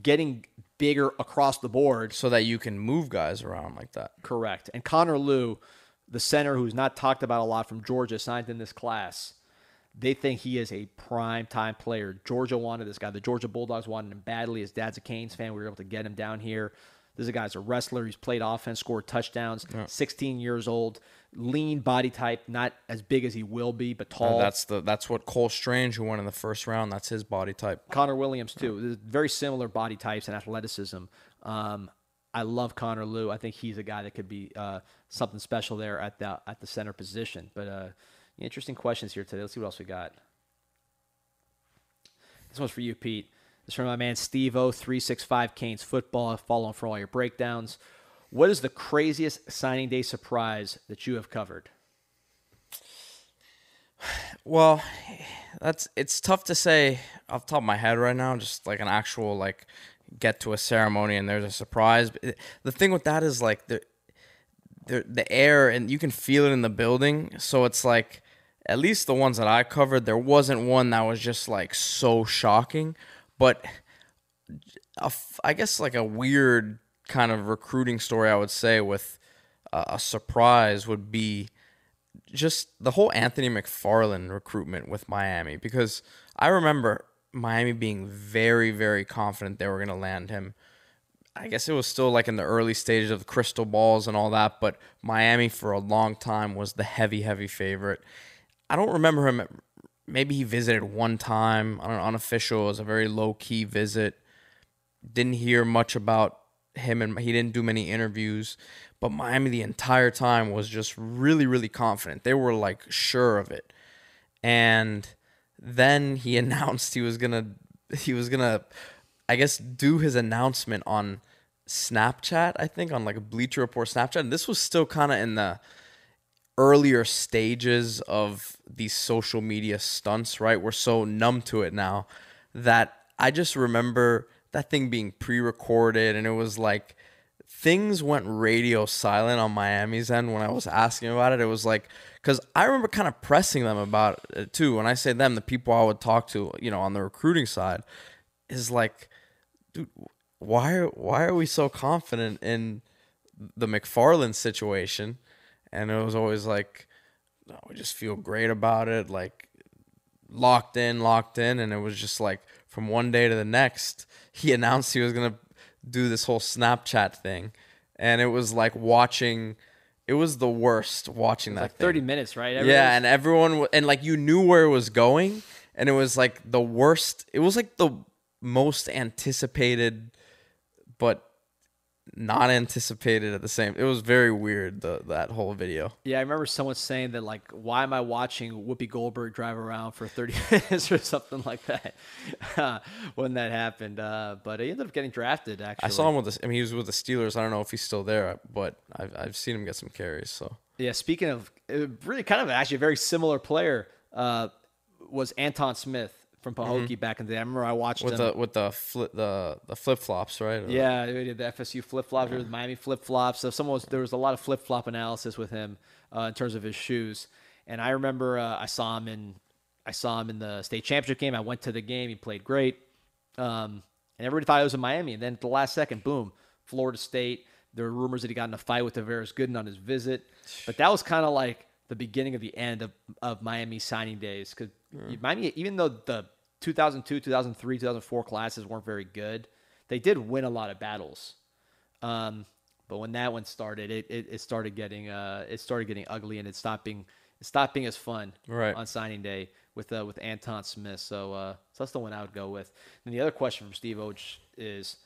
getting bigger across the board. so that you can move guys around like that. Correct. And Connor Lew, the center who's not talked about a lot from Georgia, signed in this class. They think he is a prime time player. Georgia wanted this guy. The Georgia Bulldogs wanted him badly. His dad's a Canes fan. We were able to get him down here. This is a guy's a wrestler. He's played offense, scored touchdowns. 16 years old, lean body type, not as big as he will be, but tall. That's the that's what Cole Strange, who went in the first round, that's his body type. Connor Williams too. Very similar body types and athleticism. Um, I love Connor Lew. I think he's a guy that could be uh, something special there at the at the center position. But uh, interesting questions here today. Let's see what else we got. This one's for you, Pete. This is from my man Steve O three six five Canes football. Following for all your breakdowns. What is the craziest signing day surprise that you have covered? Well, that's it's tough to say off top of my head right now. Just like an actual like get to a ceremony and there's a surprise. But The thing with that is like the the the air and you can feel it in the building. So it's like at least the ones that I covered, there wasn't one that was just like so shocking. But a I guess like a weird kind of recruiting story I would say with a, a surprise would be just the whole Anthony McFarland recruitment with Miami because I remember Miami being very very confident they were going to land him. I guess it was still like in the early stages of crystal balls and all that, but Miami for a long time was the heavy heavy favorite. I don't remember him maybe he visited one time on an unofficial, it was a very low key visit. Didn't hear much about him and he didn't do many interviews, but Miami the entire time was just really, really confident. They were like sure of it. And then he announced he was gonna he was gonna I guess do his announcement on Snapchat, I think, on like a Bleacher Report Snapchat. And this was still kind of in the earlier stages of these social media stunts, right? We're so numb to it now that I just remember that thing being pre-recorded and it was like things went radio silent on Miami's end when I was asking about it. It was like cuz I remember kind of pressing them about it too. When I say them, the people I would talk to, you know, on the recruiting side is like dude, why why are we so confident in the McFarland situation? And it was always like, no, we just feel great about it, like locked in, locked in, and it was just like from one day to the next, he announced he was gonna do this whole Snapchat thing, and it was like watching. It was the worst watching that. Like thing. 30 minutes, right? Yeah, and everyone w- and like you knew where it was going, and it was like the worst. It was like the most anticipated, but not anticipated at the same. It was very weird. The that whole video. Yeah, I remember someone saying that like, why am I watching Whoopi Goldberg drive around for 30 minutes or something like that when that happened. Uh, but he ended up getting drafted. Actually, I saw him with the. I mean, he was with the Steelers. I don't know if he's still there, but I've I've seen him get some carries. So Yeah, speaking of really kind of actually a very similar player uh, was Antone Smith from Pahokee back in the day. I remember I watched Mm-hmm. with him. the with the flip the the flip flops, right? Or- Yeah, we did the FSU flip flops, was Miami flip flops. So someone was, there was a lot of flip flop analysis with him uh, in terms of his shoes. And I remember uh, I saw him in I saw him in the state championship game. I went to the game. He played great, um, and everybody thought it was in Miami. And then at the last second, boom, Florida State. There were rumors that he got in a fight with Tavares Gooden on his visit, but that was kind of like the beginning of the end of, of Miami signing days because Miami, even though the 2002, 2003, 2004 classes weren't very good, they did win a lot of battles. Um, but when that one started, it, it, it started getting uh, it started getting ugly and it stopped being it stopped being as fun Right. on signing day with uh, with Antone Smith. So uh, so that's the one I would go with. And the other question from Steve Oach is,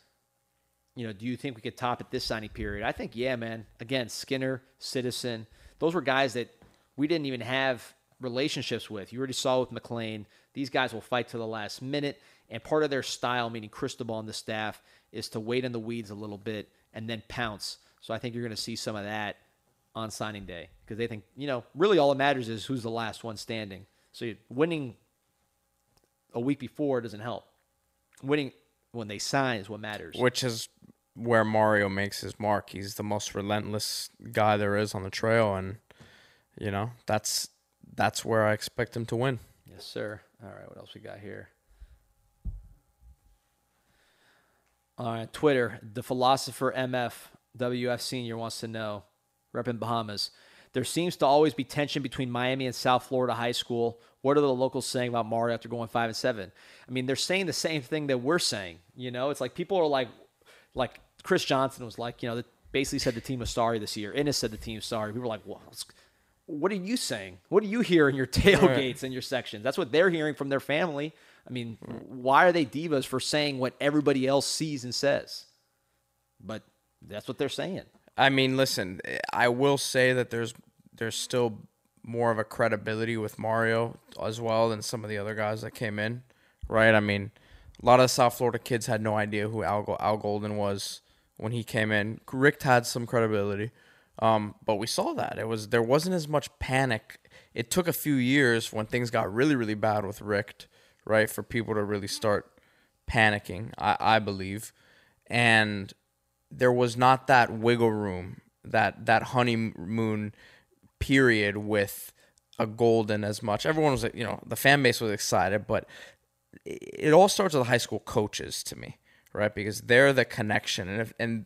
you know, do you think we could top it this signing period? I think yeah, man. Again, Skinner, Citizen, those were guys that we didn't even have relationships with. You already saw with McLean. These guys will fight to the last minute, and part of their style, meaning Cristobal and the staff, is to wait in the weeds a little bit and then pounce. So I think you're going to see some of that on signing day because they think you know really all that matters is who's the last one standing. So winning a week before doesn't help. Winning when they sign is what matters. which is where Mario makes his mark. He's the most relentless guy there is on the trail, and you know that's that's where I expect him to win. Yes, sir. All right, what else we got here? All right, Twitter, the philosopher MF WF Senior wants to know, repping Bahamas. There seems to always be tension between Miami and South Florida high school. What are the locals saying about Mario after going five and seven? I mean, they're saying the same thing that we're saying. You know, it's like people are like, like Chris Johnson was like, you know, basically said the team was sorry this year. Ennis said the team was sorry. People were like, well, what are you saying? What do you hear in your tailgates and your sections? That's what they're hearing from their family. I mean, mm. why are they divas for saying what everybody else sees and says? But that's what they're saying. I mean, listen, I will say that there's there's still more of a credibility with Mario as well than some of the other guys that came in, right? I mean, a lot of South Florida kids had no idea who Al, Al Golden was when he came in. Rick had some credibility, um, but we saw that it was there wasn't as much panic. It took a few years when things got really really bad with Rick, right, for people to really start panicking. I, I believe, and there was not that wiggle room, that that honeymoon period with a golden as much. Everyone was, you know, the fan base was excited, but it it all starts with the high school coaches to me, right? Because they're the connection, and if, and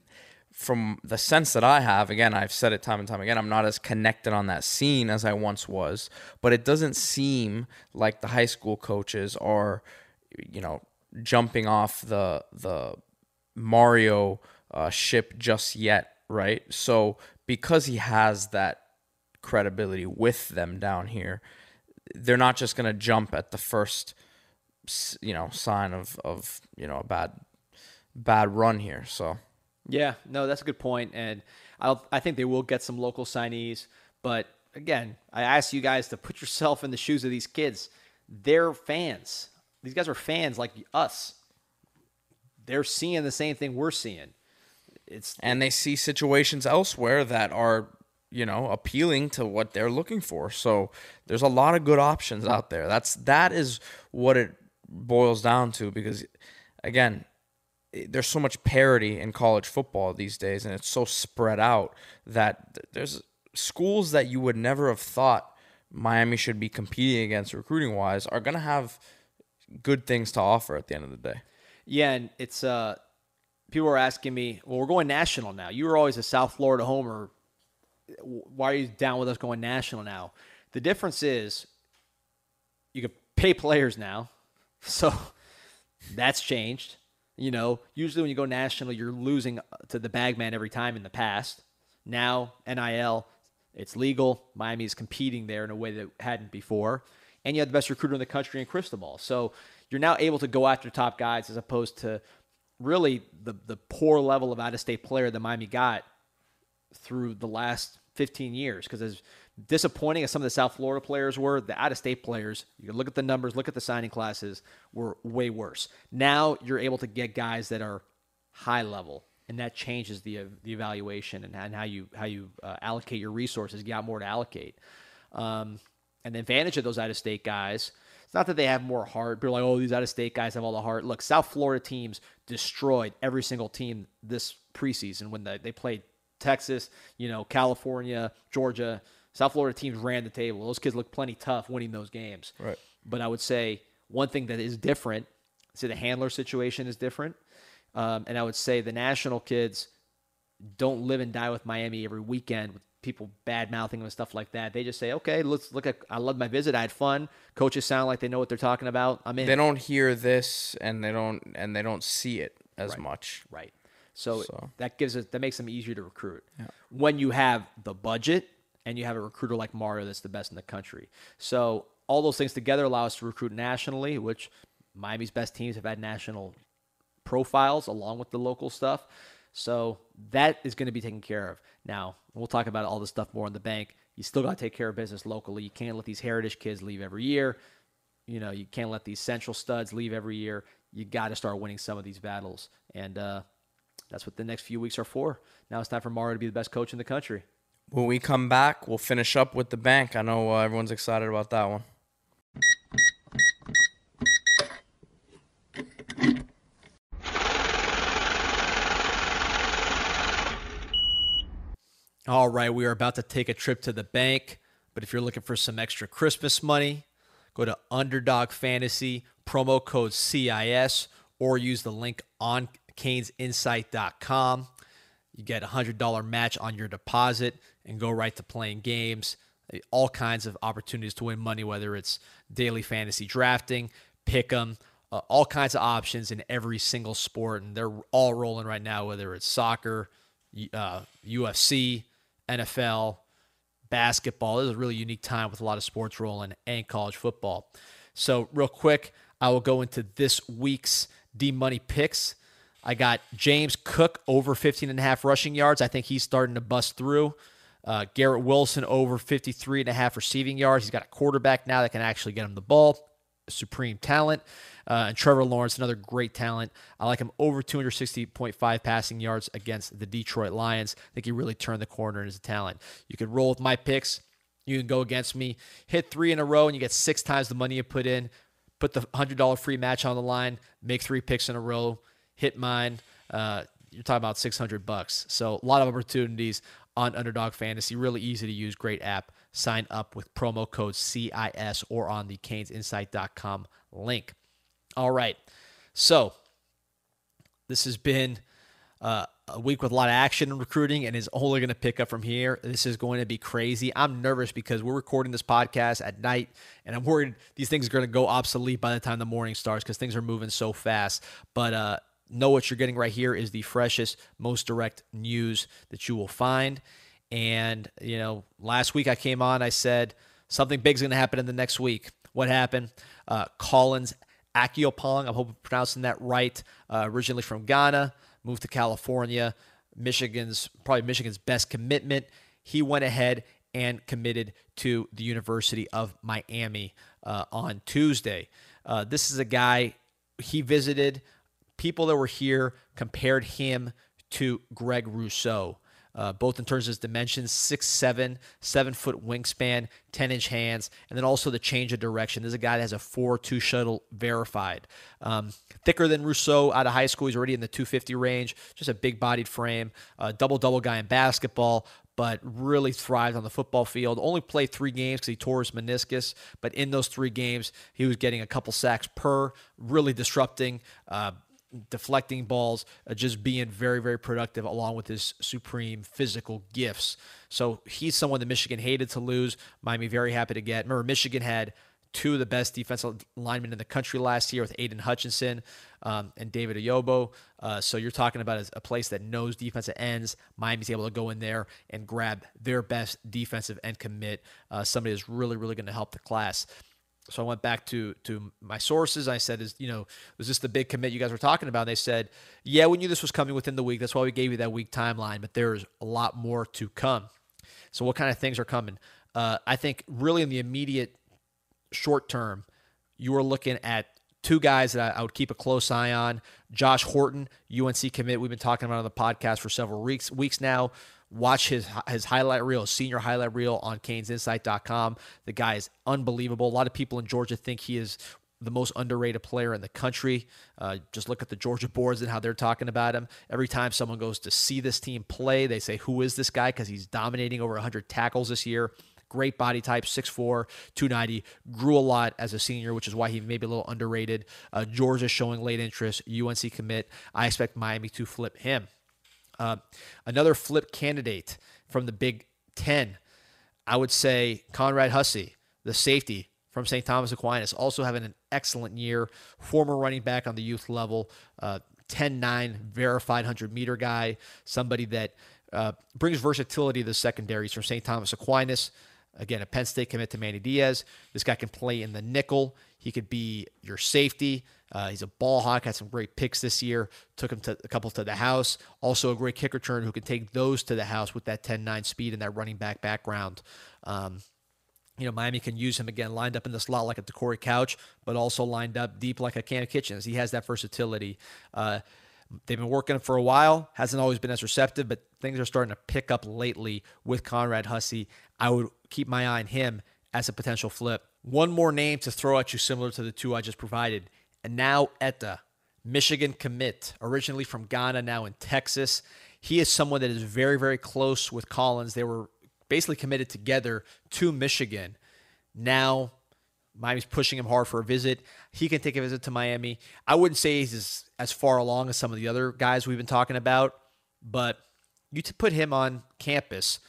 from the sense that I have, again, I've said it time and time again, I'm not as connected on that scene as I once was, but it doesn't seem like the high school coaches are, you know, jumping off the the Mario uh, ship just yet, right? So because he has that credibility with them down here, they're not just gonna jump at the first, you know, sign of of you know a bad bad run here. So Yeah, no, that's a good point, and I I think they will get some local signees. But again, I ask you guys to put yourself in the shoes of these kids. They're fans. These guys are fans like us. They're seeing the same thing we're seeing. It's and they see situations elsewhere that are you know appealing to what they're looking for so there's a lot of good options out there that's that is what it boils down to because again there's so much parity in college football these days and it's so spread out that there's schools that you would never have thought Miami should be competing against recruiting wise are going to have good things to offer at the end of the day Yeah, and it's uh people are asking me, well, we're going national now. You were always a South Florida homer. Why are you down with us going national now? The difference is you can pay players now. So that's changed. You know, usually when you go national, you're losing uh, to the bagman every time in the past. Now, NIL, it's legal. Miami's competing there in a way that hadn't before. And you have the best recruiter in the country in Cristobal. So you're now able to go after top guys as opposed to really the, the poor level of out of state player that Miami got through the last 15 years. Because as disappointing as some of the South Florida players were, the out of state players, you can look at the numbers, look at the signing classes, were way worse. Now you're able to get guys that are high level. And that changes the the evaluation and, and how you how you uh, allocate your resources. You got more to allocate, um, and the advantage of those out of state guys. It's not that they have more heart. People are like, oh, these out of state guys have all the heart. Look, South Florida teams destroyed every single team this preseason when they, they played Texas, you know, California, Georgia. South Florida teams ran the table. Those kids look plenty tough winning those games. Right. But I would say one thing that is different, say the handler situation is different. Um, and I would say the national kids don't live and die with Miami every weekend with people bad mouthing them and stuff like that. They just say, okay, let's look at. I love my visit. I had fun. Coaches sound like they know what they're talking about. I'm in. They don't hear this and they don't and they don't see it as much. Right. So, So- that gives it that makes them easier to recruit. When you have the budget and you have a recruiter like Mario that's the best in the country. So all those things together allow us to recruit nationally, which Miami's best teams have had national profiles along with the local stuff. So that is going to be taken care of. Now, we'll talk about all this stuff more in the bank. You still got to take care of business locally. You can't let these heritage kids leave every year. You know, you can't let these central studs leave every year. You got to start winning some of these battles. And uh, that's what the next few weeks are for. Now it's time for Mario to be the best coach in the country. When we come back, we'll finish up with the bank. I know uh, everyone's excited about that one. All right, we are about to take a trip to the bank, but if you're looking for some extra Christmas money, go to Underdog Fantasy, promo code CIS, or use the link on canesinsight.com. You get a $100 match on your deposit and go right to playing games. All kinds of opportunities to win money, whether it's daily fantasy drafting, pick 'em, uh, all kinds of options in every single sport. And they're all rolling right now, whether it's soccer, uh, UFC, NFL, basketball. This is a really unique time with a lot of sports rolling and college football. So, real quick, I will go into this week's D Money picks. I got James Cook over 15 and a half rushing yards. I think he's starting to bust through. Uh, Garrett Wilson over 53 and a half receiving yards. He's got a quarterback now that can actually get him the ball. Supreme talent. Uh, and Trevor Lawrence, another great talent. I like him over 260.5 passing yards against the Detroit Lions. I think he really turned the corner in his talent. You can roll with my picks. You can go against me. Hit three in a row, and you get six times the money you put in. Put the $100 free match on the line. Make three picks in a row. Hit mine. Uh, you're talking about 600 bucks. So a lot of opportunities on Underdog Fantasy. Really easy to use. Great app. Sign up with promo code CIS or on the CanesInsight.com link. All right. So this has been uh, a week with a lot of action in recruiting and is only going to pick up from here. This is going to be crazy. I'm nervous because we're recording this podcast at night and I'm worried these things are going to go obsolete by the time the morning starts because things are moving so fast. But uh, know what you're getting right here is the freshest, most direct news that you will find. And, you know, last week I came on, I said something big's going to happen in the next week. What happened? Uh, Collins Acheampong, I'm hoping I'm pronouncing that right, uh, originally from Ghana, moved to California, Michigan's probably Michigan's best commitment. He went ahead and committed to the University of Miami uh, on Tuesday. Uh, this is a guy he visited. People that were here compared him to Greg Rousseau. Uh, both in terms of his dimensions, six seven, seven foot wingspan, 10 inch hands, and then also the change of direction. This is a guy that has a 4 2 shuttle verified. Um, thicker than Rousseau out of high school. He's already in the 250 range, just a big bodied frame, uh, double double guy in basketball. But really thrived on the football field. Only played three games because he tore his meniscus. But in those three games, he was getting a couple sacks per, really disrupting. Uh, deflecting balls, uh, just being very, very productive along with his supreme physical gifts. So he's someone that Michigan hated to lose. Miami very happy to get. Remember, Michigan had two of the best defensive linemen in the country last year with Aidan Hutchinson um, and David Ojabo. Uh, so you're talking about a, place that knows defensive ends. Miami's able to go in there and grab their best defensive end commit. Uh, somebody that's really, really going to help the class. So I went back to to my sources. I said, "Is you know, was this the big commit you guys were talking about?" And they said, "Yeah, we knew this was coming within the week. That's why we gave you that week timeline. But there's a lot more to come. So what kind of things are coming? Uh, I think really in the immediate short term, you are looking at two guys that I, I would keep a close eye on. Josh Horton, UNC commit. We've been talking about on the podcast for several weeks weeks now. Watch his his highlight reel, senior highlight reel on CanesInsight.com. The guy is unbelievable. A lot of people in Georgia think he is the most underrated player in the country. Uh, just look at the Georgia boards and how they're talking about him. Every time someone goes to see this team play, they say, Who is this guy? Because he's dominating over 100 tackles this year. Great body type, 6'4, 290. Grew a lot as a senior, which is why he may be a little underrated. Uh, Georgia showing late interest. UNC commit. I expect Miami to flip him. Uh, another flip candidate from the Big Ten, I would say Conrad Hussey, the safety from St. Thomas Aquinas, also having an excellent year. Former running back on the youth level, uh, 10 9 verified 100 meter guy, somebody that uh, brings versatility to the secondaries from St. Thomas Aquinas. Again, a Penn State commit to Manny Diaz. This guy can play in the nickel. He could be your safety. Uh, he's a ball hawk. Had some great picks this year. Took him to a couple to the house. Also a great kick return who can take those to the house with that 10-9 speed and that running back background. Um, you know, Miami can use him again, lined up in the slot like a Corey Couch, but also lined up deep like a Kam Kinchens. He has that versatility. Uh, they've been working for a while. Hasn't always been as receptive, but things are starting to pick up lately with Conrad Hussey. I would keep my eye on him as a potential flip. One more name to throw at you, similar to the two I just provided. Enow Etta, Michigan commit, originally from Ghana, now in Texas. He is someone that is very, very close with Collins. They were basically committed together to Michigan. Now Miami's pushing him hard for a visit. He can take a visit to Miami. I wouldn't say he's as, as far along as some of the other guys we've been talking about, but you to put him on campus.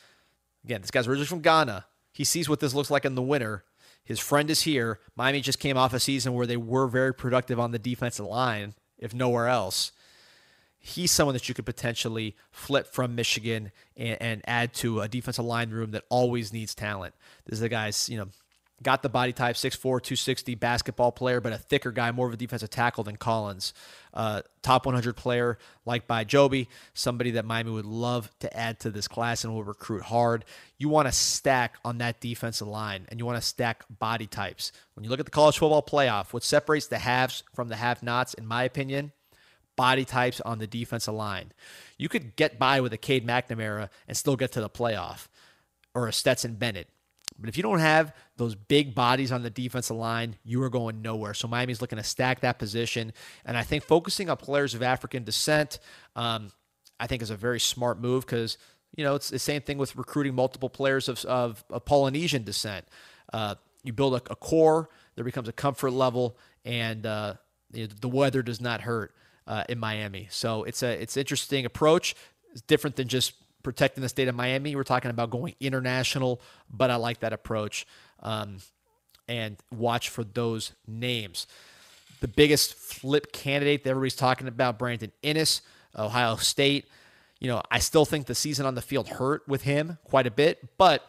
Again, this guy's originally from Ghana. He sees what this looks like in the winter. His friend is here. Miami just came off a season where they were very productive on the defensive line, if nowhere else he's someone that you could potentially flip from Michigan and, and, add to a defensive line room that always needs talent. This is a guy's, you know, got the body type, 6'4", 260 basketball player, but a thicker guy, more of a defensive tackle than Collins. Uh, top 100 player, like by Joby, somebody that Miami would love to add to this class and will recruit hard. You want to stack on that defensive line, and you want to stack body types. When you look at the college football playoff, what separates the haves from the have-nots, in my opinion – body types on the defensive line. You could get by with a Cade McNamara and still get to the playoff or a Stetson Bennett. But if you don't have those big bodies on the defensive line, you are going nowhere. So Miami's looking to stack that position. And I think focusing on players of African descent, um, I think is a very smart move because, you know, it's the same thing with recruiting multiple players of, of, of Polynesian descent. Uh, you build a, a, core, there becomes a comfort level, and uh, the weather does not hurt uh, in Miami. So it's a it's interesting approach. It's different than just protecting the state of Miami. We're talking about going international, but I like that approach. Um, and watch for those names. The biggest flip candidate that everybody's talking about, Brandon Inniss, Ohio State. You know, I still think the season on the field hurt with him quite a bit, but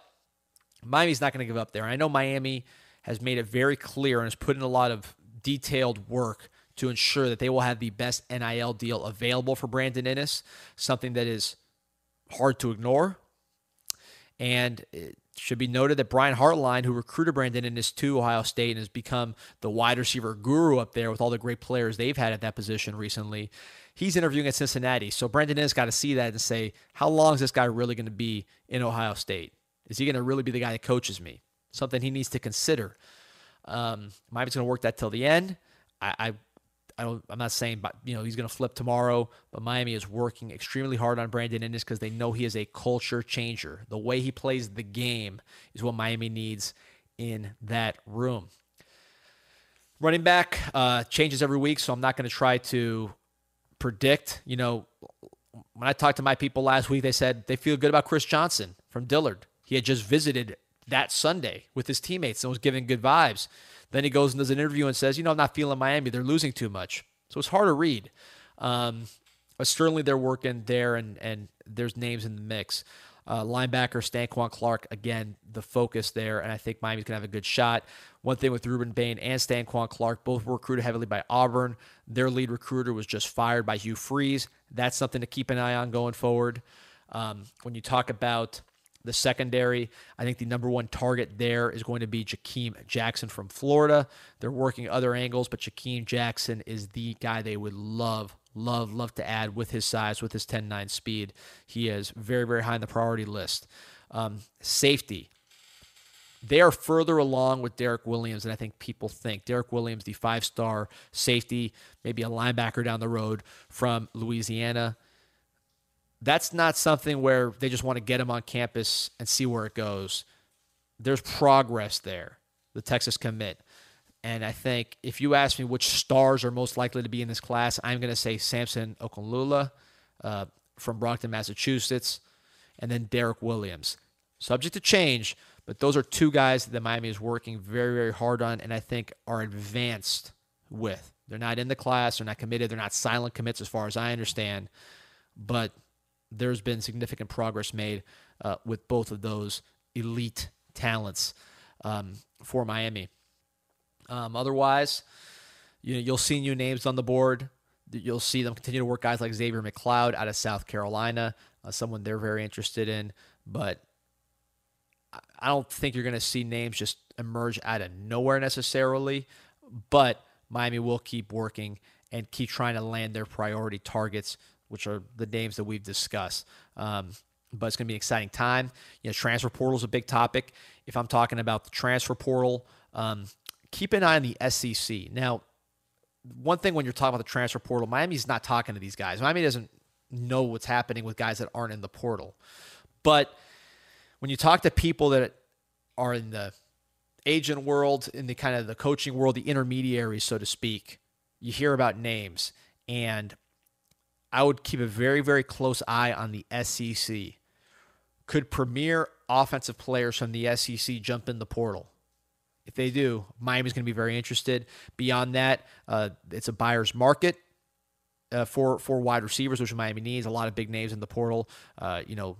Miami's not going to give up there. I know Miami has made it very clear and has put in a lot of detailed work to ensure that they will have the best NIL deal available for Brandon Inniss, something that is hard to ignore. And it should be noted that Brian Hartline, who recruited Brandon Inniss to Ohio State and has become the wide receiver guru up there with all the great players they've had at that position recently, he's interviewing at Cincinnati. So Brandon Inniss got to see that and say, how long is this guy really going to be in Ohio State? Is he going to really be the guy that coaches me? Something he needs to consider. Um, Miami's going to work that till the end. I, I I don't, I'm not saying, but you know, he's going to flip tomorrow. But Miami is working extremely hard on Brandon Inniss because they know he is a culture changer. The way he plays the game is what Miami needs in that room. Running back uh, changes every week, so I'm not going to try to predict. You know, when I talked to my people last week, they said they feel good about Chris Johnson from Dillard. He had just visited that Sunday with his teammates and was giving good vibes. Then he goes and does an interview and says, you know, I'm not feeling Miami. They're losing too much. So it's hard to read. Um, but certainly they're working there, and, and there's names in the mix. Uh, linebacker Stanquan Clark, again, the focus there, and I think Miami's going to have a good shot. One thing with Rueben Bain and Stanquan Clark, both were recruited heavily by Auburn. Their lead recruiter was just fired by Hugh Freeze. That's something to keep an eye on going forward. Um, when you talk about the secondary. I think the number one target there is going to be Jakeem Jackson from Florida. They're working other angles, but Jakeem Jackson is the guy they would love, love, love to add with his size, with his 10 9 speed. He is very, very high on the priority list. Um, safety. They are further along with Derek Williams than I think people think. Derek Williams, the five star safety, maybe a linebacker down the road from Louisiana that's not something where they just want to get him on campus and see where it goes. There's progress there, the Texas commit. And I think if you ask me which stars are most likely to be in this class, I'm going to say Samson Okunlola. Uh, from Brockton, Massachusetts, and then Derek Williams. Subject to change, but those are two guys that Miami is working very, very hard on and I think are advanced with. They're not in the class, they're not committed, they're not silent commits as far as I understand, but there's been significant progress made uh, with both of those elite talents um, for Miami. Um, otherwise, you know, you'll see new names on the board. You'll see them continue to work guys like Xavier McLeod out of South Carolina, uh, someone they're very interested in. But I don't think you're going to see names just emerge out of nowhere necessarily. But Miami will keep working and keep trying to land their priority targets, which are the names that we've discussed. Um, but it's going to be an exciting time. You know, transfer portal is a big topic. If I'm talking about the transfer portal, um, keep an eye on the SEC. Now, one thing when you're talking about the transfer portal, Miami's not talking to these guys. Miami doesn't know what's happening with guys that aren't in the portal. But when you talk to people that are in the agent world, in the kind of the coaching world, the intermediaries, so to speak, you hear about names. And I would keep a very, very close eye on the SEC. Could premier offensive players from the SEC jump in the portal? If they do, Miami's going to be very interested. Beyond that, uh, it's a buyer's market uh, for for wide receivers, which Miami needs. A lot of big names in the portal. Uh, you know,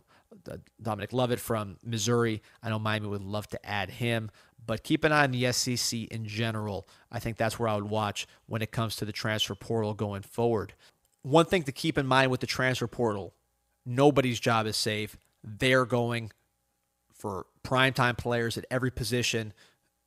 Dominic Lovett from Missouri. I know Miami would love to add him, but keep an eye on the SEC in general. I think that's where I would watch when it comes to the transfer portal going forward. One thing to keep in mind with the transfer portal nobody's job is safe. They're going for primetime players at every position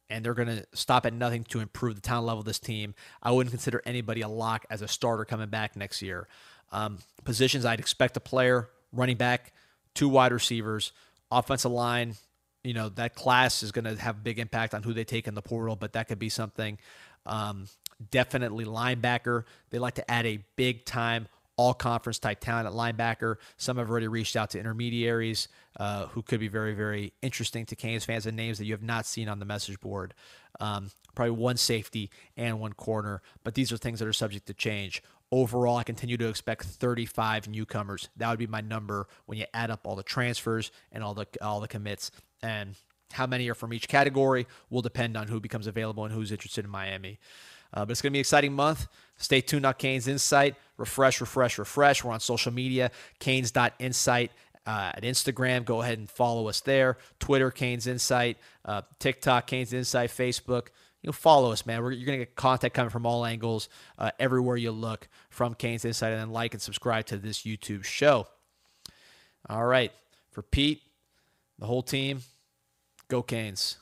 and they're going to stop at nothing to improve the talent level of this team. I wouldn't consider anybody a lock as a starter coming back next year. Um, positions I'd expect a player, running back, two wide receivers, offensive line. You know that class is going to have a big impact on who they take in the portal, but that could be something. Um, definitely linebacker. They like to add a big time all conference type talent at linebacker. Some have already reached out to intermediaries uh, who could be very, very interesting to Canes fans and names that you have not seen on the message board. Um, probably one safety and one corner, but these are things that are subject to change. Overall, I continue to expect 35 newcomers. That would be my number when you add up all the transfers and all the all the commits. And how many are from each category will depend on who becomes available and who's interested in Miami. Uh, but it's going to be an exciting month. Stay tuned on Canes Insight. Refresh, refresh, refresh. We're on social media, canes.insight uh, at Instagram. Go ahead and follow us there. Twitter, Canes Insight. Uh, TikTok, Canes Insight. Facebook. You know, follow us, man. We're, you're going to get content coming from all angles, uh, everywhere you look from Canes Insight. And then like and subscribe to this YouTube show. All right. For Pete, the whole team, go Canes.